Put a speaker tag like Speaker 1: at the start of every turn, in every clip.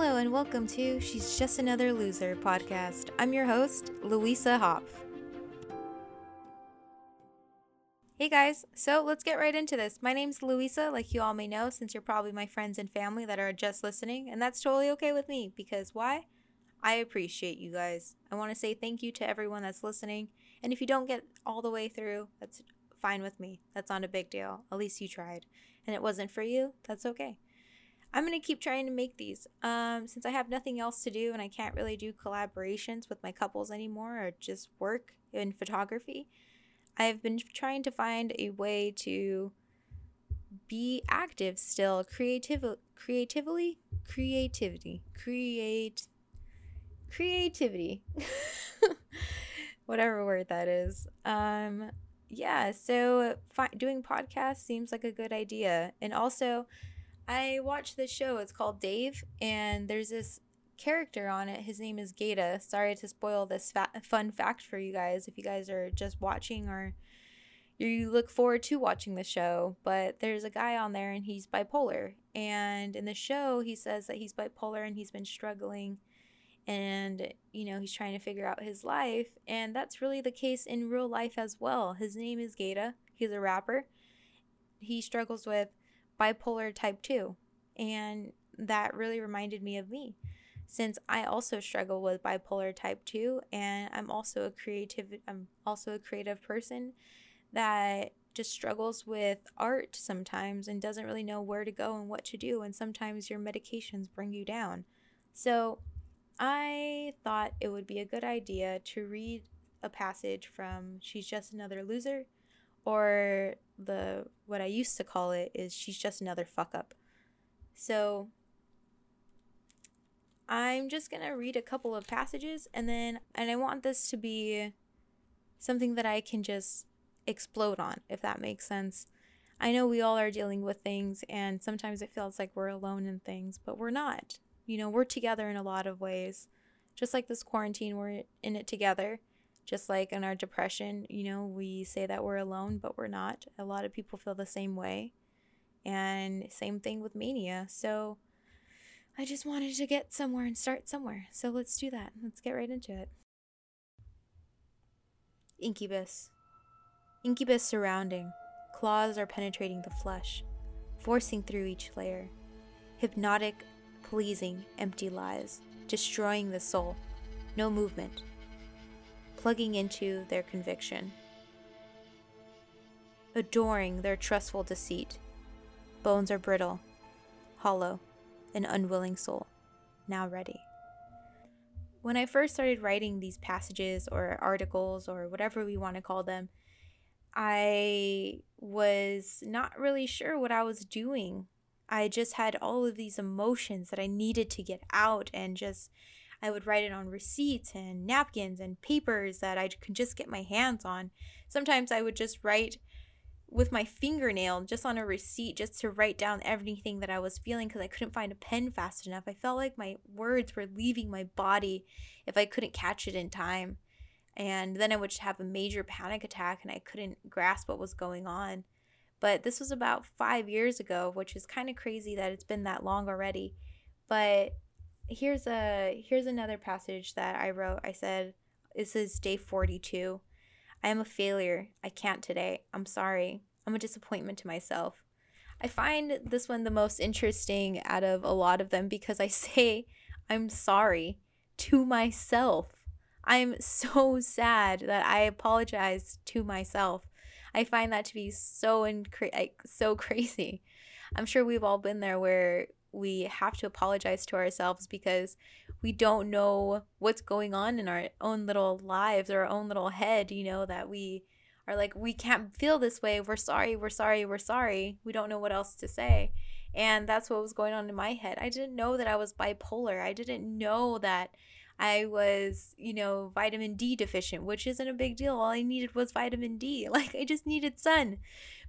Speaker 1: Hello and welcome to She's Just Another Loser podcast. I'm your host, Louisa Hopf. Hey guys, so let's get right into this. My name's Louisa, like you all may know, since you're probably my friends and family that are just listening, and that's totally okay with me because why? I appreciate you guys. I want to say thank you to everyone that's listening, and if you don't get all the way through, that's fine with me. That's not a big deal. At least you tried. And it wasn't for you, that's okay. I'm going to keep trying to make these. Um, since I have nothing else to do and I can't really do collaborations with my couples anymore or just work in photography, I've been trying to find a way to be active still, creative, creatively, creativity, create, creativity, whatever word that is. Um, yeah, so fi- doing podcasts seems like a good idea, and also I watched this show. It's called Dave, and there's this character on it. His name is Gata. Sorry to spoil this fa- fun fact for you guys if you guys are just watching or you look forward to watching the show. But there's a guy on there and he's bipolar. And in the show, he says that he's bipolar and he's been struggling and you know he's trying to figure out his life and that's really the case in real life as well his name is gata he's a rapper he struggles with bipolar type 2. And that really reminded me of me since I also struggle with bipolar type 2 and I'm also a creative I'm also a creative person that just struggles with art sometimes and doesn't really know where to go and what to do and sometimes your medications bring you down. So I thought it would be a good idea to read a passage from She's Just Another Loser or the what I used to call it is she's just another fuck up. So I'm just going to read a couple of passages and then and I want this to be something that I can just explode on if that makes sense. I know we all are dealing with things and sometimes it feels like we're alone in things, but we're not. You know, we're together in a lot of ways. Just like this quarantine, we're in it together. Just like in our depression, you know, we say that we're alone, but we're not. A lot of people feel the same way. And same thing with mania. So I just wanted to get somewhere and start somewhere. So let's do that. Let's get right into it. Incubus. Incubus surrounding. Claws are penetrating the flesh, forcing through each layer. Hypnotic, pleasing, empty lies, destroying the soul. No movement, plugging into their conviction, adoring their trustful deceit. Bones are brittle, hollow, an unwilling soul, now ready. When I first started writing these passages or articles or whatever we want to call them, I was not really sure what I was doing. I just had all of these emotions that I needed to get out and just I would write it on receipts and napkins and papers that I could just get my hands on. Sometimes I would just write with my fingernail just on a receipt just to write down everything that I was feeling because I couldn't find a pen fast enough. I felt like my words were leaving my body if I couldn't catch it in time. And then I would have a major panic attack and I couldn't grasp what was going on. But this was about five years ago, which is kind of crazy that it's been that long already. But here's a here's another passage that I wrote. I said, "This is day 42. I am a failure. I can't today. I'm sorry. I'm a disappointment to myself." I find this one the most interesting out of a lot of them because I say I'm sorry to myself. I'm so sad that I apologize to myself. I find that to be so incre- so crazy. I'm sure we've all been there where we have to apologize to ourselves because we don't know what's going on in our own little lives or our own little head, you know, that we are like, we can't feel this way. We're sorry, we're sorry, we're sorry. We don't know what else to say. And that's what was going on in my head. I didn't know that I was bipolar. I didn't know that I was, you know, vitamin D deficient, which isn't a big deal. All I needed was vitamin D. Like, I just needed sun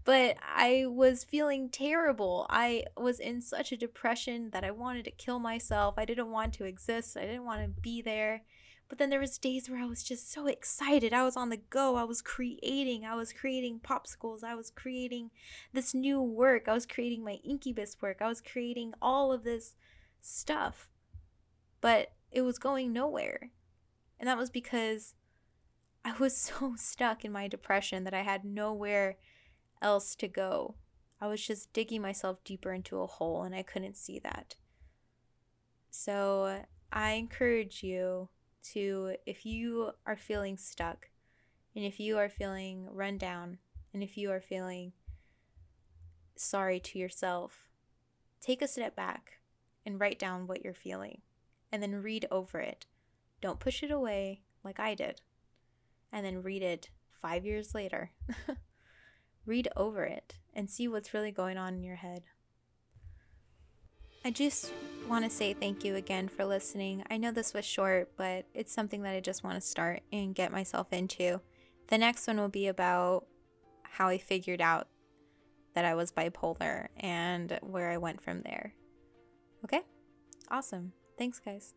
Speaker 1: but I was feeling terrible. I was in such a depression that I wanted to kill myself. I didn't want to exist. I didn't want to be there. But then there was days where I was just so excited. I was on the go. I was creating. I was creating popsicles. I was creating this new work. I was creating my incubus work. I was creating all of this stuff. but it was going nowhere. And that was because I was so stuck in my depression that I had nowhere else to go. I was just digging myself deeper into a hole and I couldn't see that. So I encourage you to, if you are feeling stuck and if you are feeling run down and if you are feeling sorry to yourself, take a step back and write down what you're feeling and then read over it. Don't push it away like I did. And then read it five years later. read over it and see what's really going on in your head. I just want to say thank you again for listening. I know this was short, but it's something that I just want to start and get myself into. The next one will be about how I figured out that I was bipolar and where I went from there. Okay? Awesome. Thanks, guys.